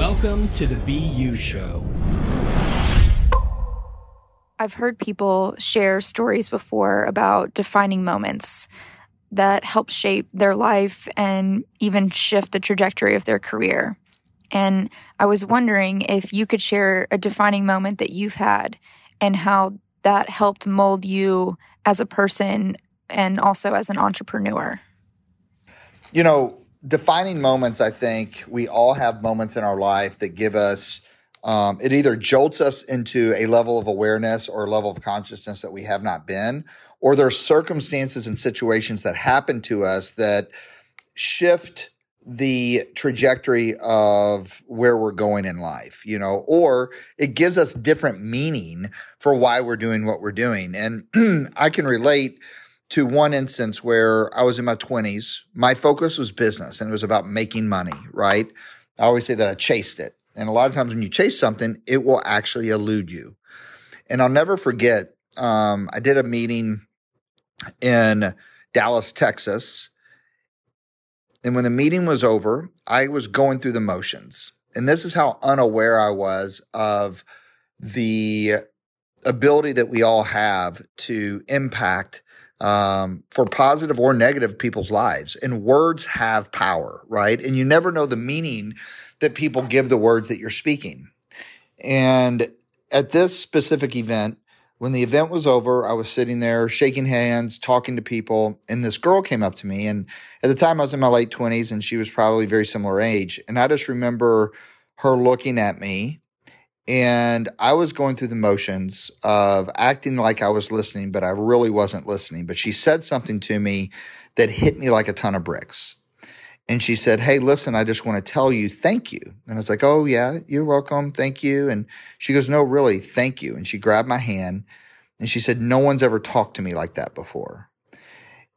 Welcome to the BU Show. I've heard people share stories before about defining moments that help shape their life and even shift the trajectory of their career. And I was wondering if you could share a defining moment that you've had and how that helped mold you as a person and also as an entrepreneur. You know, defining moments, I think we all have moments in our life that give us, um, it either jolts us into a level of awareness or a level of consciousness that we have not been, or there are circumstances and situations that happen to us that shift the trajectory of where we're going in life, you know, or it gives us different meaning for why we're doing what we're doing. And I can relate to one instance where I was in my 20s. My focus was business and it was about making money, right? I always say that I chased it. And a lot of times when you chase something, it will actually elude you. And I'll never forget, um, I did a meeting in Dallas, Texas. And when the meeting was over, I was going through the motions. And this is how unaware I was of the ability that we all have to impact um, for positive or negative people's lives. And words have power, right? And you never know the meaning that people give the words that you're speaking. And at this specific event, when the event was over, I was sitting there shaking hands, talking to people, and this girl came up to me. And at the time, I was in my late 20s, and she was probably very similar age. And I just remember her looking at me, and I was going through the motions of acting like I was listening, but I really wasn't listening. But she said something to me that hit me like a ton of bricks. And she said, Hey, listen, I just want to tell you thank you. And I was like, Oh, yeah, you're welcome. Thank you. And she goes, No, really, thank you. And she grabbed my hand and she said, No one's ever talked to me like that before.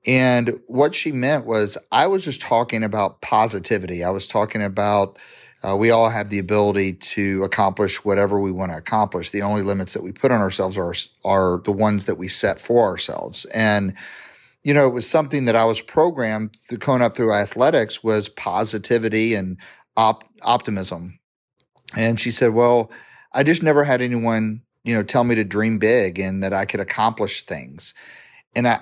And what she meant was, I was just talking about positivity. I was talking about, uh, we all have the ability to accomplish whatever we want to accomplish. The only limits that we put on ourselves are, are the ones that we set for ourselves. And you know, it was something that I was programmed through going up through athletics was positivity and op- optimism. And she said, well, I just never had anyone, you know, tell me to dream big and that I could accomplish things. And I,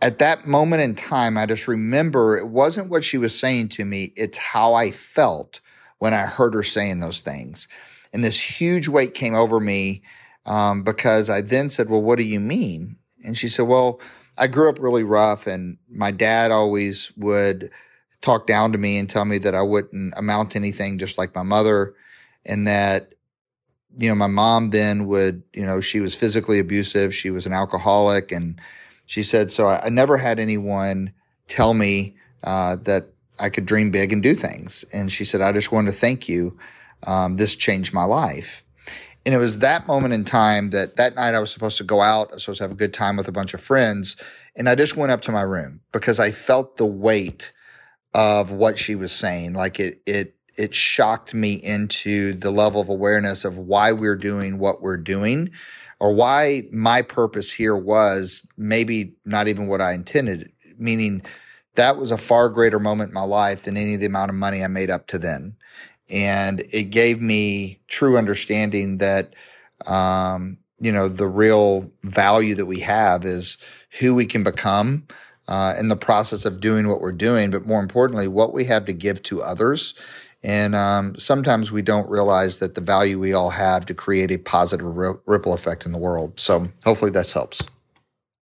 at that moment in time, I just remember it wasn't what she was saying to me. It's how I felt when I heard her saying those things. And this huge weight came over me um, because I then said, well, what do you mean? And she said, well, I grew up really rough, and my dad always would talk down to me and tell me that I wouldn't amount to anything, just like my mother, and that you know my mom then would you know she was physically abusive, she was an alcoholic, and she said so. I, I never had anyone tell me uh, that I could dream big and do things, and she said I just wanted to thank you. Um, this changed my life. And it was that moment in time that that night I was supposed to go out. I was supposed to have a good time with a bunch of friends. And I just went up to my room because I felt the weight of what she was saying. Like it, it, it shocked me into the level of awareness of why we're doing what we're doing or why my purpose here was maybe not even what I intended, meaning that was a far greater moment in my life than any of the amount of money I made up to then and it gave me true understanding that um, you know the real value that we have is who we can become uh, in the process of doing what we're doing, but more importantly, what we have to give to others. And um, sometimes we don't realize that the value we all have to create a positive ripple effect in the world. So hopefully that helps.